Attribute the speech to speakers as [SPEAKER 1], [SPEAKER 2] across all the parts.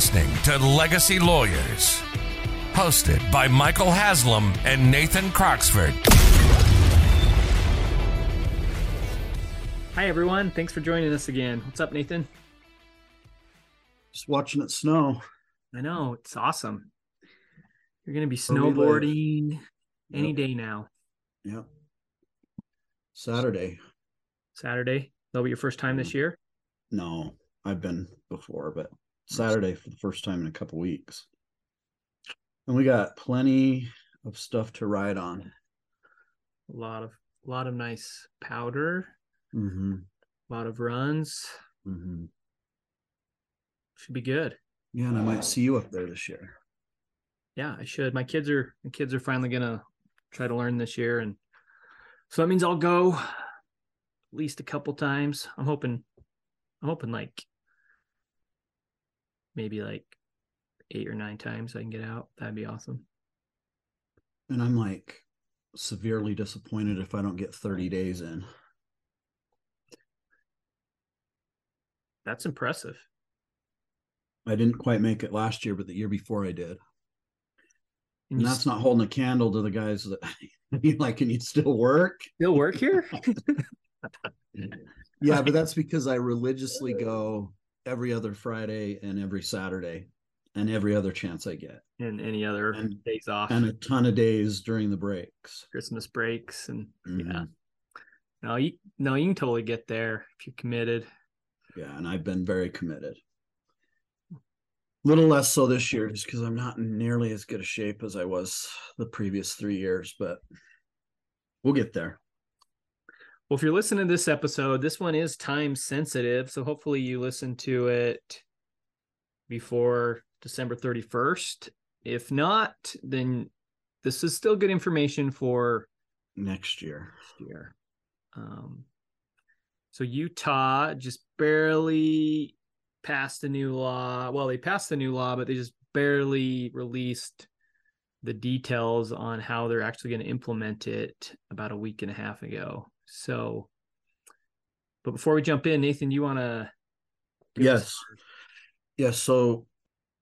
[SPEAKER 1] listening to Legacy Lawyers, hosted by Michael Haslam and Nathan Croxford.
[SPEAKER 2] Hi, everyone. Thanks for joining us again. What's up, Nathan?
[SPEAKER 3] Just watching it snow.
[SPEAKER 2] I know it's awesome. You're going to be
[SPEAKER 3] Where we
[SPEAKER 2] snowboarding any
[SPEAKER 3] Yep.
[SPEAKER 2] day now.
[SPEAKER 3] Yeah. Saturday.
[SPEAKER 2] Saturday. That'll be your first time this mm. year.
[SPEAKER 3] No, I've been before, but Saturday for the first time in a couple weeks. And we got plenty of stuff to ride on.
[SPEAKER 2] A lot of a lot of nice powder.
[SPEAKER 3] Mm-hmm.
[SPEAKER 2] A lot of runs.
[SPEAKER 3] Mm-hmm.
[SPEAKER 2] Should be good.
[SPEAKER 3] Yeah, and I might see you up there this year.
[SPEAKER 2] Yeah, I should. My kids are my kids are finally gonna try to learn this year, and so that means I'll go at least a couple times. I'm hoping. I'm hoping like maybe like eight or nine times I can get out. That'd be awesome.
[SPEAKER 3] And I'm like severely disappointed if I don't get 30 days in.
[SPEAKER 2] That's impressive.
[SPEAKER 3] I didn't quite make it last year, but the year before I did.
[SPEAKER 2] And
[SPEAKER 3] And
[SPEAKER 2] you
[SPEAKER 3] that's not holding a candle to the guys that you like, can you still work?
[SPEAKER 2] still work here?
[SPEAKER 3] Yeah, but that's because I religiously go every other Friday and every Saturday and every other chance I get.
[SPEAKER 2] and any other
[SPEAKER 3] And-
[SPEAKER 2] days off,
[SPEAKER 3] And a ton of days during the breaks.
[SPEAKER 2] Christmas breaks, and yeah.
[SPEAKER 3] Mhm.
[SPEAKER 2] No, you no, you can totally get there if you're committed.
[SPEAKER 3] Yeah, and I've been very committed. A little less so this year just because I'm not in nearly as good a shape as I was the previous three years, but we'll get there.
[SPEAKER 2] Well, if you're listening to this episode, this one is time sensitive, so hopefully you listen to it before December 31st. If not, then this is still good information for
[SPEAKER 3] Next year.
[SPEAKER 2] next year. Um, so Utah just barely passed a new law. Well, they passed the new law, but they just barely released the details on how they're actually going to implement it about a week and a half ago. So, but before we jump in, Nathan, you want to?
[SPEAKER 3] Yes. Yes. So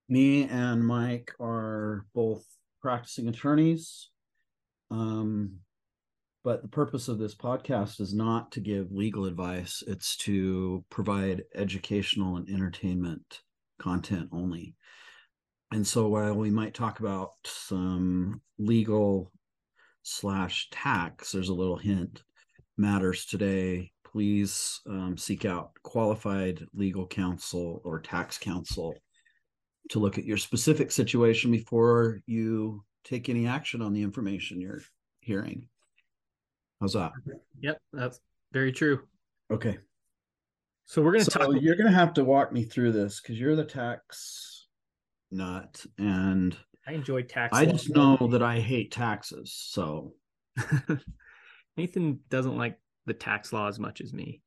[SPEAKER 3] me and Mike are both practicing attorneys. Um, but the purpose of this podcast is not to give legal advice, it's to provide educational and entertainment content only. And so while we might talk about some legal slash tax, there's a little hint matters today, please um, seek out qualified legal counsel or tax counsel to look at your specific situation before you take any action on the information you're hearing. How's that?
[SPEAKER 2] Yep, that's very true.
[SPEAKER 3] Okay.
[SPEAKER 2] So we're going to
[SPEAKER 3] So
[SPEAKER 2] talk.
[SPEAKER 3] you're going to have to walk me through this because you're the tax nut, and
[SPEAKER 2] I enjoy tax.
[SPEAKER 3] I just know that I hate taxes. So
[SPEAKER 2] Nathan doesn't like the tax law as much as me.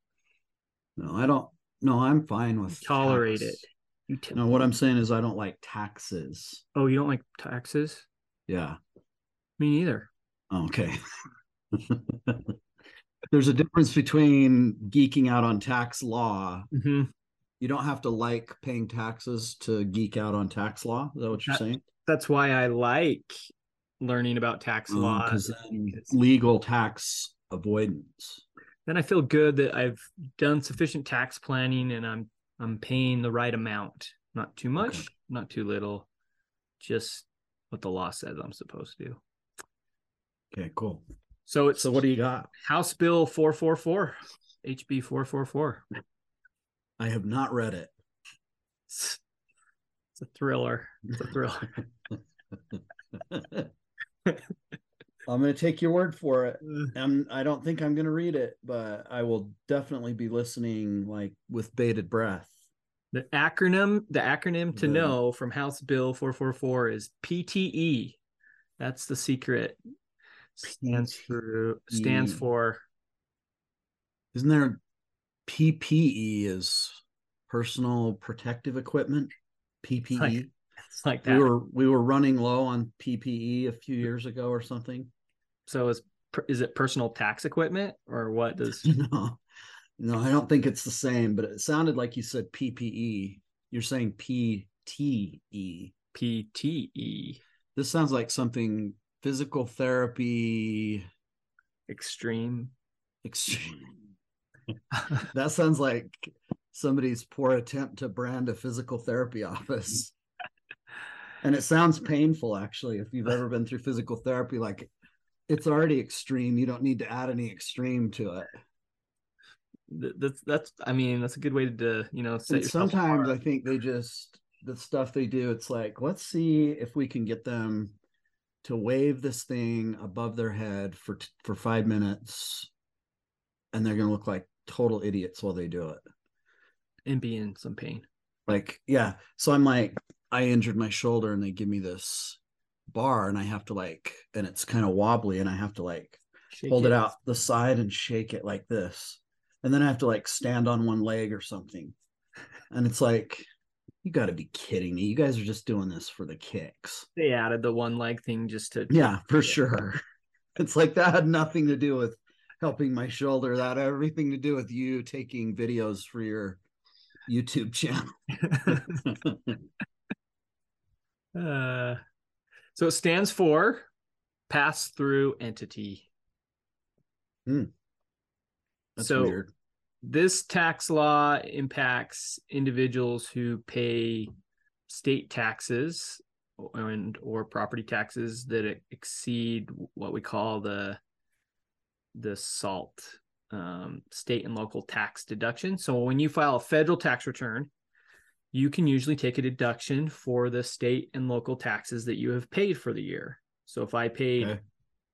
[SPEAKER 3] no, I don't. No, I'm fine with
[SPEAKER 2] Tolerate
[SPEAKER 3] tax.
[SPEAKER 2] it. You t-
[SPEAKER 3] No, what I'm saying is I don't like taxes.
[SPEAKER 2] oh, you don't like taxes?
[SPEAKER 3] Yeah.
[SPEAKER 2] Me neither.
[SPEAKER 3] Okay. There's a difference between geeking out on tax law.
[SPEAKER 2] hmm
[SPEAKER 3] You don't have to like paying taxes to geek out on tax law. Is that what you're
[SPEAKER 2] That-
[SPEAKER 3] saying?
[SPEAKER 2] That's why I like learning about tax mm, law.
[SPEAKER 3] Because legal tax avoidance.
[SPEAKER 2] then I feel good that I've done sufficient tax planning and I'm I'm paying the right amount, not too much,
[SPEAKER 3] Okay.
[SPEAKER 2] not too little, just what the law says I'm supposed to do.
[SPEAKER 3] Okay, cool.
[SPEAKER 2] So it's
[SPEAKER 3] So what do you got?
[SPEAKER 2] House Bill 444, HB 444.
[SPEAKER 3] I have not read it.
[SPEAKER 2] It's, it's a thriller. It's a thriller.
[SPEAKER 3] I'm going to take your word for it. And I don't think I'm going to read it, but I will definitely be listening like with bated breath.
[SPEAKER 2] The acronym, the acronym to
[SPEAKER 3] The-
[SPEAKER 2] know from House Bill 444 is PTE. That's the secret. Stands for stands for
[SPEAKER 3] Isn't there PPE is personal protective equipment? PPE.
[SPEAKER 2] Like like that.
[SPEAKER 3] we were we were running low on PPE a few years ago or something.
[SPEAKER 2] so is is it personal tax equipment or what does
[SPEAKER 3] no, no, I don't think it's the same. But it sounded like you said PPE. You're saying PTE.
[SPEAKER 2] PTE.
[SPEAKER 3] This sounds like something physical therapy
[SPEAKER 2] Extreme.
[SPEAKER 3] extreme. that sounds like somebody's poor attempt to brand a physical therapy office. And it sounds painful actually if you've ever been through physical therapy like it's already extreme you don't need to add any extreme to it
[SPEAKER 2] That's that's. I mean, that's a good way to you know. Set yourself
[SPEAKER 3] sometimes
[SPEAKER 2] apart.
[SPEAKER 3] i think they just the stuff they do it's like let's see if we can get them to wave this thing above their head for t- for five minutes and they're going to look like total idiots while they do it
[SPEAKER 2] and be in some pain.
[SPEAKER 3] like yeah so i'm like i injured my shoulder and they give me this bar and i have to like and it's kind of wobbly and i have to like
[SPEAKER 2] Shake
[SPEAKER 3] hold it out the side and shake it like this. And then i have to like stand on one leg or something. And it's like you got to be kidding me. You guys are just doing this for the kicks.
[SPEAKER 2] They added the one leg thing just to
[SPEAKER 3] yeah for sure. It's like that had nothing to do with helping my shoulder. That had everything to do with you taking videos for your youtube channel
[SPEAKER 2] uh, so it stands for pass through entity.
[SPEAKER 3] that's
[SPEAKER 2] So-
[SPEAKER 3] weird
[SPEAKER 2] This tax law impacts individuals who pay state taxes and or property taxes that exceed what we call the the SALT um, state and local tax deduction. So when you file a federal tax return, you can usually take a deduction for the state and local taxes that you have paid for the year. So if I paid
[SPEAKER 3] Okay.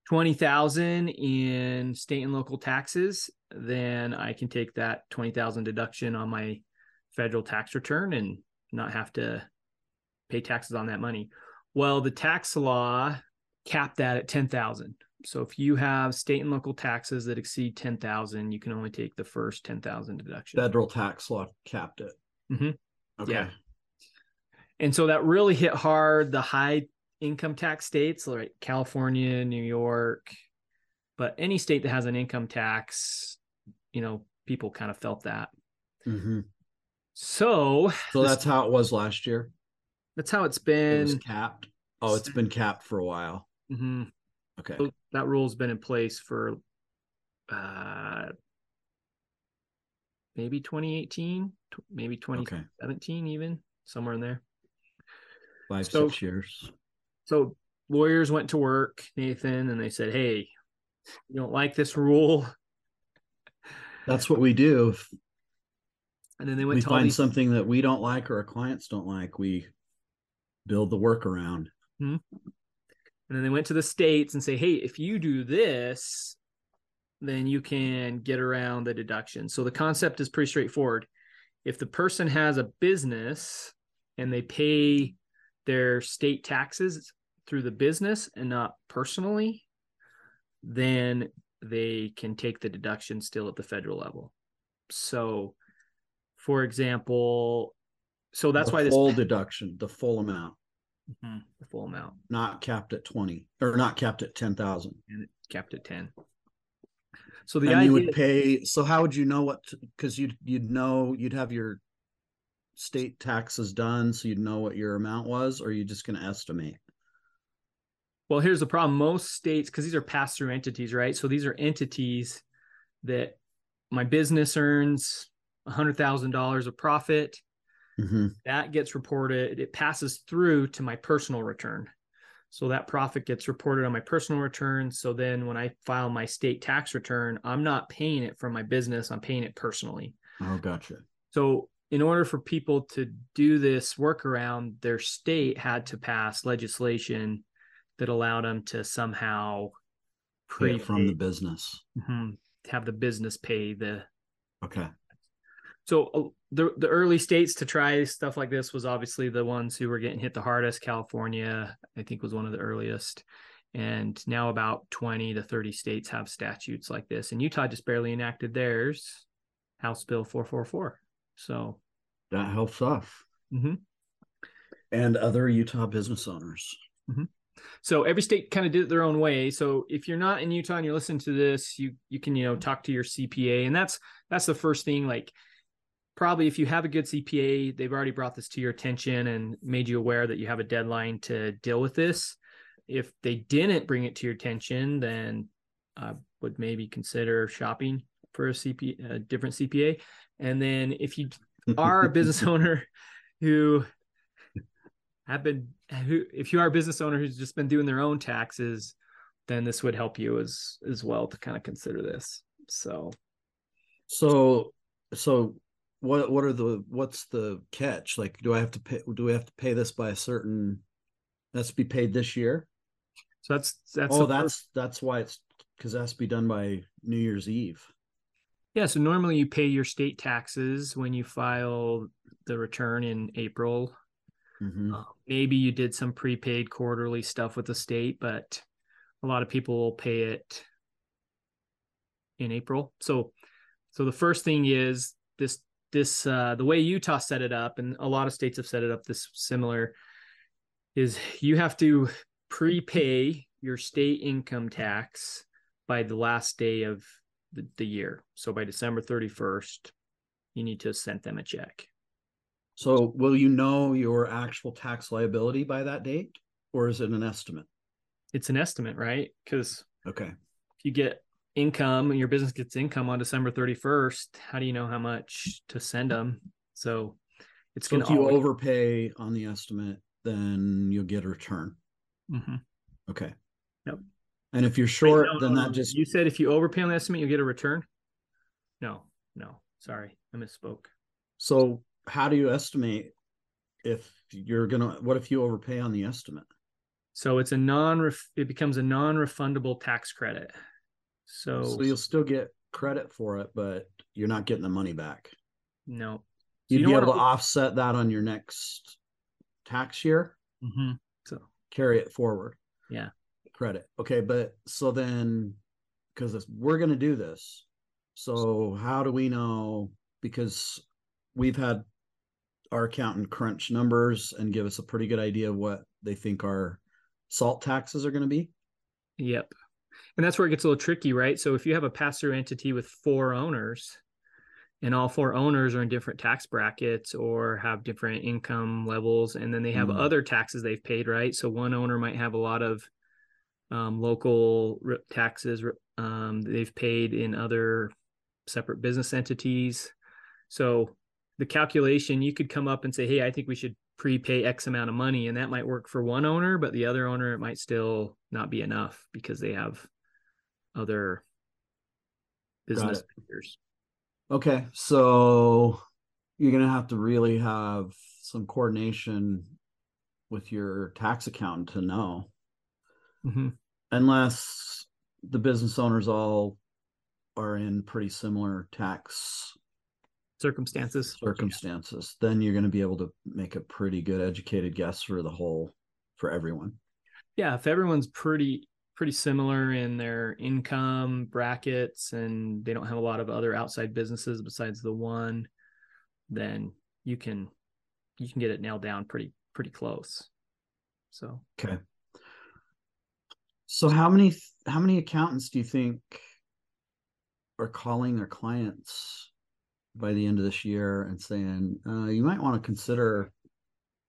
[SPEAKER 2] twenty thousand in state and local taxes, then I can take that twenty thousand deduction on my federal tax return and not have to pay taxes on that money. Well, the tax law capped that at ten thousand. So if you have state and local taxes that exceed ten thousand, you can only take the first ten thousand deduction.
[SPEAKER 3] federal tax law capped it
[SPEAKER 2] Mhm.
[SPEAKER 3] Okay
[SPEAKER 2] Yeah. and so that really hit hard the high income tax states like California, New York, but any state that has an income tax, you know, people kind of felt that.
[SPEAKER 3] Mhm.
[SPEAKER 2] So
[SPEAKER 3] so that's how it was last year
[SPEAKER 2] that's how it's
[SPEAKER 3] it was
[SPEAKER 2] been.
[SPEAKER 3] capped oh it's been capped for a while
[SPEAKER 2] Mhm.
[SPEAKER 3] okay
[SPEAKER 2] So that rule's been in place for uh maybe 2018, tw- maybe
[SPEAKER 3] okay.
[SPEAKER 2] 2017 even, somewhere in there.
[SPEAKER 3] five
[SPEAKER 2] So-
[SPEAKER 3] six years.
[SPEAKER 2] So lawyers went to work, Nathan, and they said, "Hey, you don't like this rule?"
[SPEAKER 3] that's what we do.
[SPEAKER 2] And then they went
[SPEAKER 3] we
[SPEAKER 2] to
[SPEAKER 3] find
[SPEAKER 2] these,
[SPEAKER 3] something that we don't like or our clients don't like we build the workaround. Hmm.
[SPEAKER 2] And then they went to the states and say, "Hey, if you do this, then you can get around the deduction." So the concept is pretty straightforward. If the person has a business and they pay their state taxes through the business and not personally, then they can take the deduction still at the federal level. So, for example, so that's
[SPEAKER 3] the
[SPEAKER 2] why this
[SPEAKER 3] full deduction the full amount
[SPEAKER 2] Mhm, the full amount
[SPEAKER 3] not capped at 20 or not capped at 10,000
[SPEAKER 2] and it capped at 10. So the
[SPEAKER 3] and
[SPEAKER 2] idea
[SPEAKER 3] you would pay so how would you know what because you'd you'd know you'd have your state taxes done so you'd know what your amount was or you just going to estimate
[SPEAKER 2] Well, here's the problem. Most states, because these are pass through entities, right? So these are entities that my business earns $100,000 of profit.
[SPEAKER 3] Mhm.
[SPEAKER 2] That gets reported, it passes through to my personal return. So that profit gets reported on my personal return. So then when I file my state tax return, I'm not paying it from my business, I'm paying it personally.
[SPEAKER 3] oh gotcha
[SPEAKER 2] So, in order for people to do this workaround, their state had to pass legislation that allowed them to somehow
[SPEAKER 3] pay from the business
[SPEAKER 2] Mhm. have the business pay the.
[SPEAKER 3] okay
[SPEAKER 2] So uh, the the early states to try stuff like this was obviously the ones who were getting hit the hardest. California, I think, was one of the earliest, and now about twenty to thirty states have statutes like this, and Utah just barely enacted theirs, House Bill four four four. So.
[SPEAKER 3] that helps us
[SPEAKER 2] mhm.
[SPEAKER 3] and other utah business owners
[SPEAKER 2] so every state kind of did it their own way so if you're not in utah and you're listening to this you you can you know talk to your cpa and that's that's the first thing like probably if you have a good CPA, they've already brought this to your attention and made you aware that you have a deadline to deal with this. If they didn't bring it to your attention, then I would maybe consider shopping for a CP, a different CPA. And then if you are a business owner who have been who if you are a business owner who's just been doing their own taxes, then this would help you as as well to kind of consider this. So
[SPEAKER 3] So so what what are the what's the catch? Like do I have to pay do we have to pay this by a certain that's to be paid this year?
[SPEAKER 2] so that's that's
[SPEAKER 3] oh
[SPEAKER 2] the first-
[SPEAKER 3] that's that's why it's because that's be done by New Year's Eve.
[SPEAKER 2] Yeah, so normally you pay your state taxes when you file the return in April.
[SPEAKER 3] Mhm.
[SPEAKER 2] Uh, maybe you did some prepaid quarterly stuff with the state, but a lot of people will pay it in April. So so the first thing is this this uh the way Utah set it up and a lot of states have set it up this similar is you have to prepay your state income tax by the last day of the, the year. So by December 31st, you need to send them a check.
[SPEAKER 3] So will you know your actual tax liability by that date or is it an estimate?
[SPEAKER 2] It's an estimate, right? Because
[SPEAKER 3] Okay.
[SPEAKER 2] if you get income and your business gets income on December 31st, how do you know how much to send them? So it's
[SPEAKER 3] So
[SPEAKER 2] going
[SPEAKER 3] if
[SPEAKER 2] to
[SPEAKER 3] you
[SPEAKER 2] always...
[SPEAKER 3] overpay on the estimate, then you'll get a return.
[SPEAKER 2] Mhm.
[SPEAKER 3] Okay.
[SPEAKER 2] Yep.
[SPEAKER 3] And if you're
[SPEAKER 2] Wait,
[SPEAKER 3] short,
[SPEAKER 2] no,
[SPEAKER 3] then
[SPEAKER 2] no,
[SPEAKER 3] that just
[SPEAKER 2] you said if you overpay on the estimate, you'll get a return. No, no, sorry, I misspoke.
[SPEAKER 3] so how do you estimate if you're gonna what if you overpay on the estimate?
[SPEAKER 2] So it's a non it becomes a non-refundable tax credit. So,
[SPEAKER 3] So you'll still get credit for it, but you're not getting the money back.
[SPEAKER 2] no. So
[SPEAKER 3] You'd
[SPEAKER 2] you
[SPEAKER 3] be able to offset that on your next tax year,
[SPEAKER 2] Mhm. So
[SPEAKER 3] carry it forward.
[SPEAKER 2] Yeah.
[SPEAKER 3] Credit. Okay, but so then because we're gonna do this. So how do we know? Because we've had our accountant crunch numbers and give us a pretty good idea of what they think our salt taxes are gonna be.
[SPEAKER 2] Yep. And that's where it gets a little tricky, right? So if you have a pass through entity with four owners and all four owners are in different tax brackets or have different income levels, and then they have
[SPEAKER 3] Mm.
[SPEAKER 2] other taxes they've paid, right? So one owner might have a lot of um, local taxes um, they've paid in other separate business entities. So the calculation, you could come up and say, hey, I think we should prepay X amount of money. And that might work for one owner, but the other owner, it might still not be enough because they have other business figures.
[SPEAKER 3] Okay, so you're gonna have to really have some coordination with your tax accountant to know,
[SPEAKER 2] Mhm.
[SPEAKER 3] unless the business owners all are in pretty similar tax
[SPEAKER 2] Circumstances.
[SPEAKER 3] circumstances. Then you're gonna be able to make a pretty good educated guess for the whole for everyone.
[SPEAKER 2] Yeah. If everyone's pretty, pretty similar in their income brackets and they don't have a lot of other outside businesses besides the one, then you can, you can get it nailed down pretty, pretty close. So
[SPEAKER 3] Okay. So how many how many accountants do you think are calling their clients by the end of this year and saying, uh, you might want to consider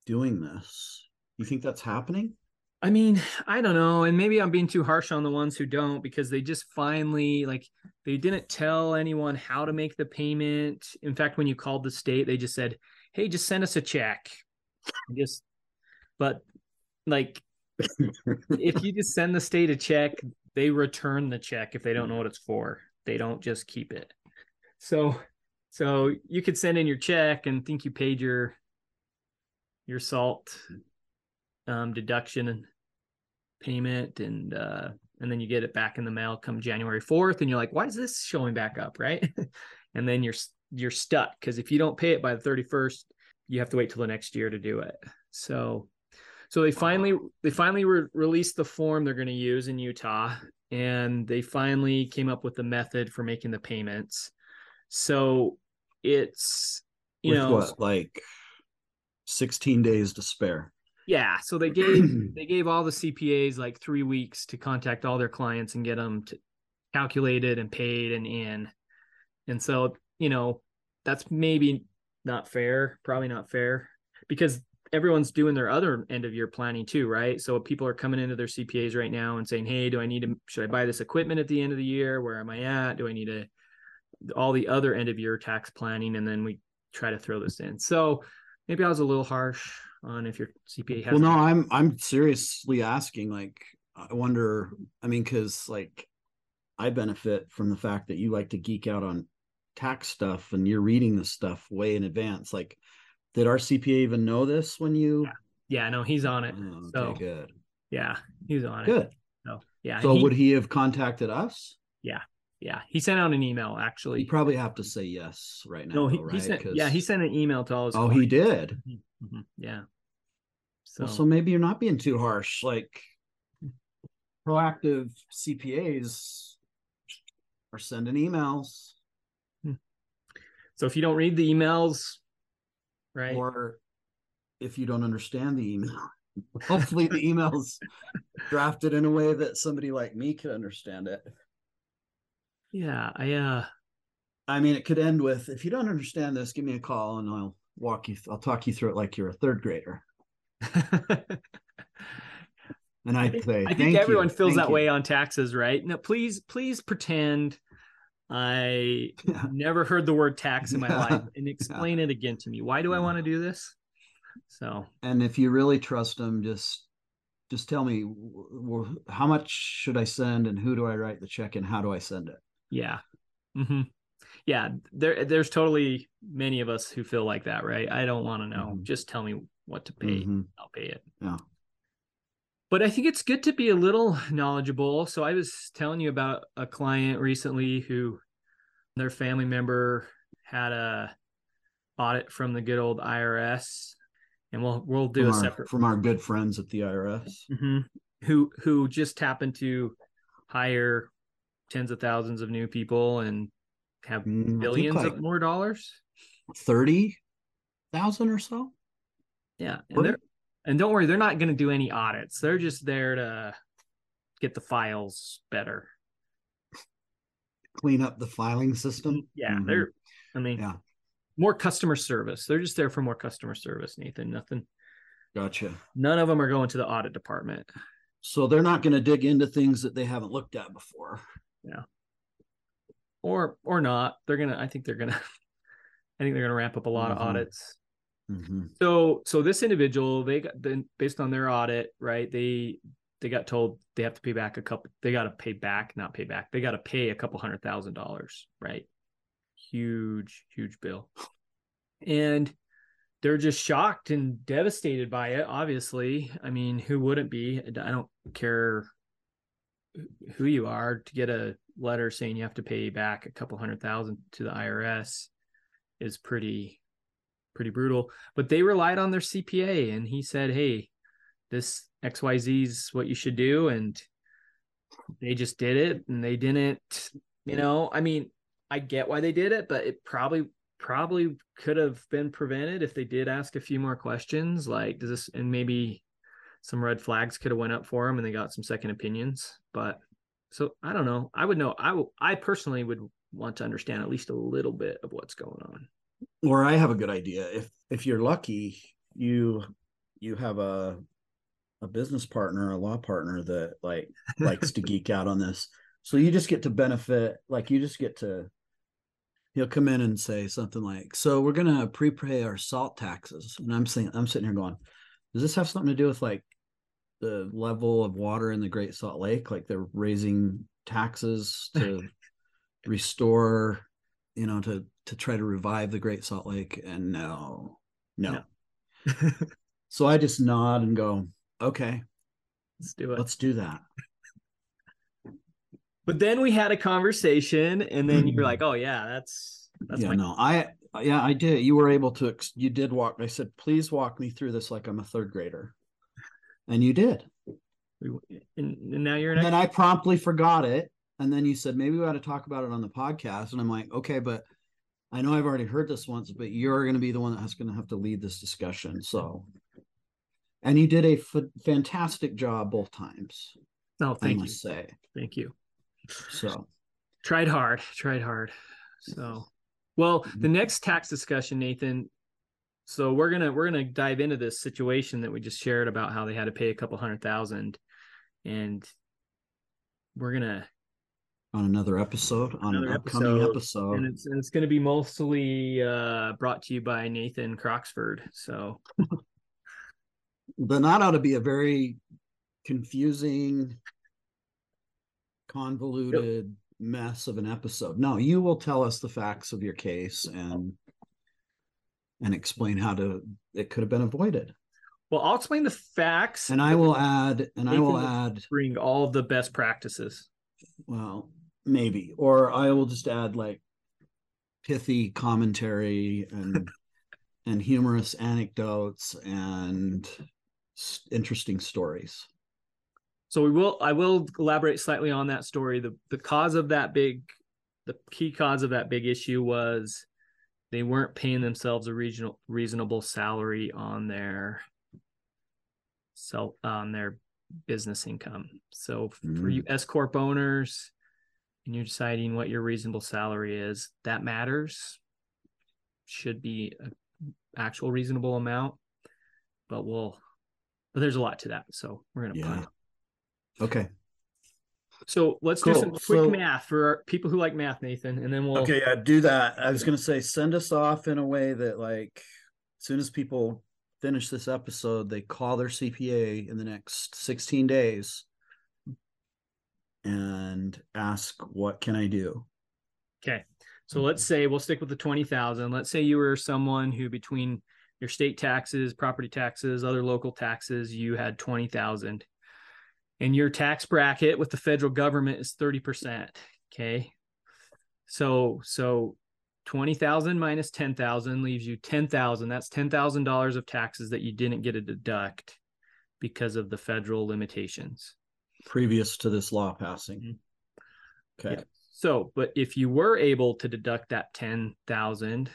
[SPEAKER 3] doing this? You think that's happening?
[SPEAKER 2] I mean, I don't know. And maybe I'm being too harsh on the ones who don't because they just finally like they didn't tell anyone how to make the payment. In fact, when you called the state, they just said, Hey, just send us a check. Just but like if you just send the state a check, they return the check if they don't know what it's for. They don't just keep it. So so you could send in your check and think you paid your your salt um, deduction and payment and uh and then you get it back in the mail come January 4th and you're like why is this showing back up? Right? And then you're you're stuck because if you don't pay it by the 31st you have to wait till the next year to do it. So so they finally they finally re- released the form they're going to use in Utah and they finally came up with the method for making the payments so it's you
[SPEAKER 3] With
[SPEAKER 2] know
[SPEAKER 3] what, like 16 days to spare?
[SPEAKER 2] yeah so they gave they gave all the cpas like three weeks to contact all their clients and get them to calculated and paid and in and so you know that's maybe not fair. Probably not fair because everyone's doing their other end of year planning too, right? So people are coming into their CPAs right now and saying, "Hey, do I need to? Should I buy this equipment at the end of the year? Where am I at? Do I need to?" All the other end of year tax planning, and then we try to throw this in. So maybe I was a little harsh on if your CPA has.
[SPEAKER 3] Well, no, I'm I'm seriously asking. Like, I wonder. I mean, because like, I benefit from the fact that you like to geek out on tax stuff, and you're reading this stuff way in advance. Like, did our CPA even know this when you?
[SPEAKER 2] Yeah, yeah no, he's on it.
[SPEAKER 3] Oh, okay,
[SPEAKER 2] so
[SPEAKER 3] good,
[SPEAKER 2] yeah, he's on it.
[SPEAKER 3] good.
[SPEAKER 2] So yeah.
[SPEAKER 3] So
[SPEAKER 2] he-
[SPEAKER 3] would he have contacted us?
[SPEAKER 2] Yeah, he sent out an email actually.
[SPEAKER 3] You probably have to say yes right now.
[SPEAKER 2] no, he,
[SPEAKER 3] though,
[SPEAKER 2] he
[SPEAKER 3] right?
[SPEAKER 2] sent.
[SPEAKER 3] 'Cause-
[SPEAKER 2] Yeah, he sent an email to all his.
[SPEAKER 3] Oh, he
[SPEAKER 2] clients.
[SPEAKER 3] did.
[SPEAKER 2] Mhm, Yeah. So,
[SPEAKER 3] Well, so maybe you're not being too harsh. Like proactive CPAs are sending emails,
[SPEAKER 2] so if you don't read the emails, right?
[SPEAKER 3] or if you don't understand the email, hopefully the email's drafted in a way that somebody like me could understand it.
[SPEAKER 2] Yeah, I uh
[SPEAKER 3] I mean, it could end with, "If you don't understand this, give me a call and I'll walk you. I'll talk you through it like you're a third grader." And
[SPEAKER 2] I
[SPEAKER 3] I'd
[SPEAKER 2] think,
[SPEAKER 3] say,
[SPEAKER 2] I think
[SPEAKER 3] "Thank you,
[SPEAKER 2] everyone feels that
[SPEAKER 3] you."
[SPEAKER 2] way on taxes, right? No, please, please pretend I
[SPEAKER 3] Yeah.
[SPEAKER 2] never heard the word tax in my
[SPEAKER 3] Yeah.
[SPEAKER 2] life and explain it again to me. Why do I want to do this? So
[SPEAKER 3] and if you really trust them just just tell me how much should i send and who do i write the check and how do i send it
[SPEAKER 2] yeah. hmm Yeah, there there's totally many of us who feel like that, right? I don't want to know.
[SPEAKER 3] Mhm.
[SPEAKER 2] Just tell me what to pay.
[SPEAKER 3] Mhm.
[SPEAKER 2] I'll pay it.
[SPEAKER 3] Yeah.
[SPEAKER 2] But I think it's good to be a little knowledgeable. So I was telling you about a client recently who their family member had a audit from the good old IRS, and we'll we'll do
[SPEAKER 3] from,
[SPEAKER 2] a
[SPEAKER 3] our,
[SPEAKER 2] separate
[SPEAKER 3] from our good friends at the irs
[SPEAKER 2] Mhm. who who just happened to hire tens of thousands of new people and have
[SPEAKER 3] Mm,
[SPEAKER 2] billions
[SPEAKER 3] like
[SPEAKER 2] of more dollars.
[SPEAKER 3] 30000 or so
[SPEAKER 2] Yeah, and they're and don't worry, they're not going to do any audits. They're just there to get the files better.
[SPEAKER 3] clean up the filing system
[SPEAKER 2] Yeah,
[SPEAKER 3] Mhm.
[SPEAKER 2] they're. I mean,
[SPEAKER 3] Yeah.
[SPEAKER 2] more customer service. They're just there for more customer service, Nathan. Nothing.
[SPEAKER 3] gotcha
[SPEAKER 2] None of them are going to the audit department.
[SPEAKER 3] so they're not going to dig into things that they haven't looked at before
[SPEAKER 2] or or not. They're gonna. I think they're gonna. I think they're gonna ramp up a lot
[SPEAKER 3] Mhm.
[SPEAKER 2] of audits.
[SPEAKER 3] Mhm.
[SPEAKER 2] So so this individual, they got then based on their audit, right? They they got told they have to pay back a couple. They got to pay back, not pay back. They got to pay a couple hundred thousand dollars, right? Huge, huge bill, and they're just shocked and devastated by it. Obviously, I mean, who wouldn't be? I don't care who you are to get a letter saying you have to pay back a couple hundred thousand to the IRS is pretty pretty brutal. But they relied on their CPA and he said hey this XYZ is what you should do. And they just did it and they didn't you know I mean I get why they did it but it probably probably could have been prevented if they did ask a few more questions like does this and maybe some red flags could have went up for them and they got some second opinions but so i don't know. I would know i i personally would want to understand at least a little bit of what's going on.
[SPEAKER 3] Or i have a good idea. If if you're lucky you you have a a business partner a law partner that like likes to geek out on this. So you just get to benefit like you just get to he'll come in and say something like so we're going to prepay our salt taxes. And i'm saying i'm sitting here going does this have something to do with like the level of water in the great salt lake like they're raising taxes to restore you know to to try to revive the great salt lake and no no,
[SPEAKER 2] No.
[SPEAKER 3] so i just nod and go okay
[SPEAKER 2] let's do it.
[SPEAKER 3] let's do that.
[SPEAKER 2] But then we had a conversation and then you're mm-hmm. like oh yeah that's that's
[SPEAKER 3] yeah
[SPEAKER 2] my
[SPEAKER 3] no i yeah i did. You were able to you did walk i said please walk me through this like i'm a third grader and you did.
[SPEAKER 2] And, and now you're an
[SPEAKER 3] and then i promptly forgot it. And then you said maybe we ought to talk about it on the podcast. And i'm like okay but i know i've already heard this once but you're going to be the one that's going to have to lead this discussion. So and you did a f- fantastic job both times
[SPEAKER 2] no Oh, thank you.
[SPEAKER 3] must say.
[SPEAKER 2] Thank you.
[SPEAKER 3] So.
[SPEAKER 2] Tried hard. Tried hard. So Well, the mm-hmm. next tax discussion, Nathan. So we're gonna we're gonna dive into this situation that we just shared about how they had to pay a couple hundred thousand, and we're gonna
[SPEAKER 3] On another episode, on
[SPEAKER 2] Another
[SPEAKER 3] an upcoming
[SPEAKER 2] episode,
[SPEAKER 3] episode.
[SPEAKER 2] and it's and it's gonna be mostly uh brought to you by Nathan Croxford. So
[SPEAKER 3] then that ought to be a very confusing, convoluted mess of an episode. No, you will tell us the facts of your case and and explain how to it could have been avoided.
[SPEAKER 2] well, I'll explain the facts,
[SPEAKER 3] And I will add, and I will add,
[SPEAKER 2] bring all the best practices.
[SPEAKER 3] well, maybe, or I will just add like pithy commentary and and humorous anecdotes and s- interesting stories.
[SPEAKER 2] So we will I will elaborate slightly on that story. The the cause of that big the key cause of that big issue was they weren't paying themselves a regional reasonable salary on their self on their business income. So for
[SPEAKER 3] Mm.
[SPEAKER 2] you S corp owners and you're deciding what your reasonable salary is, that matters. Should be an actual reasonable amount, but we'll but there's a lot to that. So we're gonna
[SPEAKER 3] Yeah. Okay.
[SPEAKER 2] So let's do some quick
[SPEAKER 3] So-
[SPEAKER 2] math for our people who like math, Nathan, and then we'll.
[SPEAKER 3] Okay, yeah, do that. I was gonna say send us off in a way that like as soon as people finish this episode, they call their CPA in the next 16 days and ask what can I do?
[SPEAKER 2] Okay. So let's say we'll stick with the twenty thousand. Let's say you were someone who between your state taxes, property taxes, other local taxes, you had twenty thousand, and your tax bracket with the federal government is thirty percent. Okay. So so twenty thousand minus ten thousand leaves you ten thousand. That's ten thousand dollars of taxes that you didn't get to deduct because of the federal limitations.
[SPEAKER 3] previous to this law passing. Mm-hmm. Okay.
[SPEAKER 2] Yeah. So, but if you were able to deduct that 10,000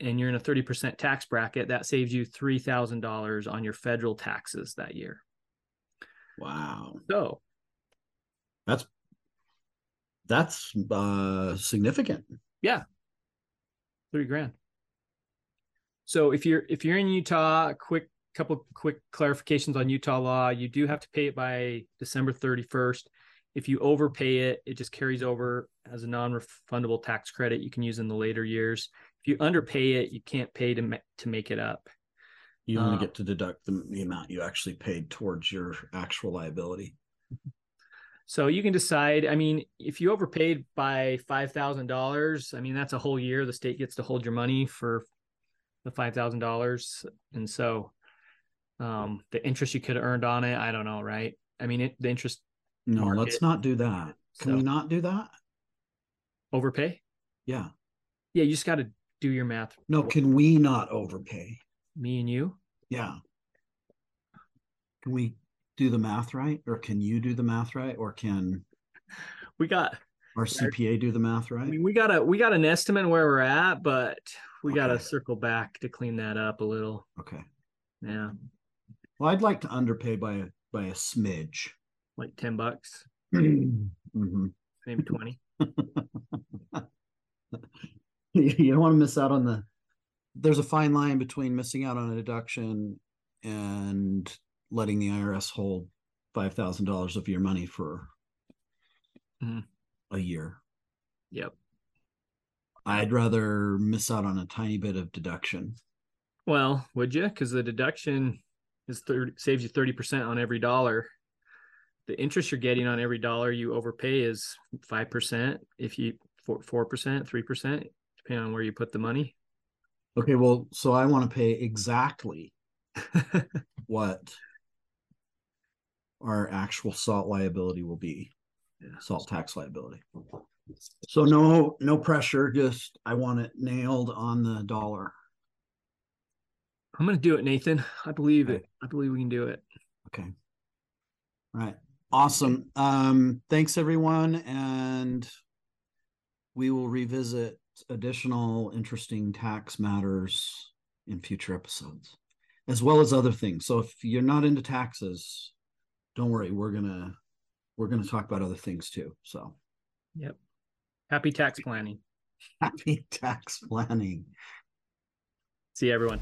[SPEAKER 2] and you're in a 30% tax bracket, that saves you $3,000 on your federal taxes that year.
[SPEAKER 3] Wow.
[SPEAKER 2] So,
[SPEAKER 3] That's that's uh significant. Yeah.
[SPEAKER 2] 3 grand. So, if you're if you're in Utah, quick couple quick clarifications on Utah law, you do have to pay it by December 31st. If you overpay it, it just carries over as a non-refundable tax credit you can use in the later years. If you underpay it, you can't pay to ma- to make it up.
[SPEAKER 3] You only
[SPEAKER 2] Uh,
[SPEAKER 3] get to deduct the, the amount you actually paid towards your actual liability.
[SPEAKER 2] So you can decide. I mean, if you overpaid by five thousand dollars, I mean that's a whole year. The state gets to hold your money for the five thousand dollars, and so um, the interest you could have earned on it, I don't know, right? I mean, it, the interest
[SPEAKER 3] No,
[SPEAKER 2] Market.
[SPEAKER 3] let's not do that. Can
[SPEAKER 2] So-
[SPEAKER 3] we not do that?
[SPEAKER 2] overpay.
[SPEAKER 3] Yeah.
[SPEAKER 2] Yeah, you just got to do your math.
[SPEAKER 3] No, can we not overpay?
[SPEAKER 2] Me and you.
[SPEAKER 3] Yeah. Can we do the math right? Or can you do the math right? Or can
[SPEAKER 2] We got.
[SPEAKER 3] our CPA do the math
[SPEAKER 2] I
[SPEAKER 3] right?
[SPEAKER 2] mean, we got a we got an estimate where we're at, but we got to circle back to clean that up a little.
[SPEAKER 3] Okay.
[SPEAKER 2] Yeah,
[SPEAKER 3] Well, I'd like to underpay by a by a smidge.
[SPEAKER 2] like ten bucks,
[SPEAKER 3] Mhm.
[SPEAKER 2] maybe twenty.
[SPEAKER 3] you don't want to miss out on the there's a fine line between missing out on a deduction and letting the IRS hold five thousand dollars of your money for
[SPEAKER 2] Mhm.
[SPEAKER 3] a year.
[SPEAKER 2] Yep.
[SPEAKER 3] I'd rather miss out on a tiny bit of deduction.
[SPEAKER 2] Well, would you? Because the deduction is 30, saves you thirty percent on every dollar. The interest you're getting on every dollar you overpay is five percent. If you four percent, three percent, depending on where you put the money.
[SPEAKER 3] Okay, well, so I want to pay exactly what our actual salt liability will be. Salt tax liability. So no no pressure, just I want it nailed on the dollar.
[SPEAKER 2] I'm gonna do it, Nathan. I believe
[SPEAKER 3] Okay.
[SPEAKER 2] it. I believe we can do it.
[SPEAKER 3] Okay. All right. Awesome. Um thanks everyone and we will revisit additional interesting tax matters in future episodes as well as other things. So if you're not into taxes, don't worry, we're to we're to talk about other things too. So,
[SPEAKER 2] Yep. Happy tax planning.
[SPEAKER 3] Happy tax planning.
[SPEAKER 2] See everyone.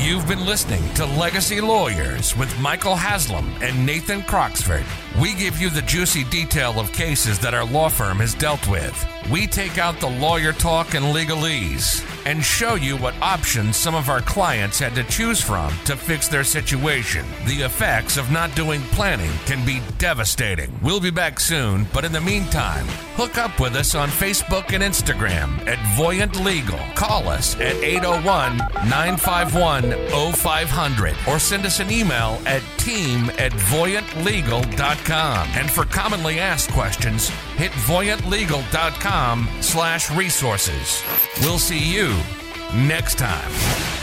[SPEAKER 1] You've been listening to Legacy Lawyers with Michael Haslam and Nathan Croxford. We give you the juicy detail of cases that our law firm has dealt with. We take out the lawyer talk and legalese and show you what options some of our clients had to choose from to fix their situation. The effects of not doing planning can be devastating. We'll be back soon, but in the meantime, hook up with us on Facebook and Instagram at Voyant Legal. Call us at 801 951 0500 or send us an email at team at voyantlegal.com. And for commonly asked questions, hit voyantlegal.com slash resources. We'll see you next time.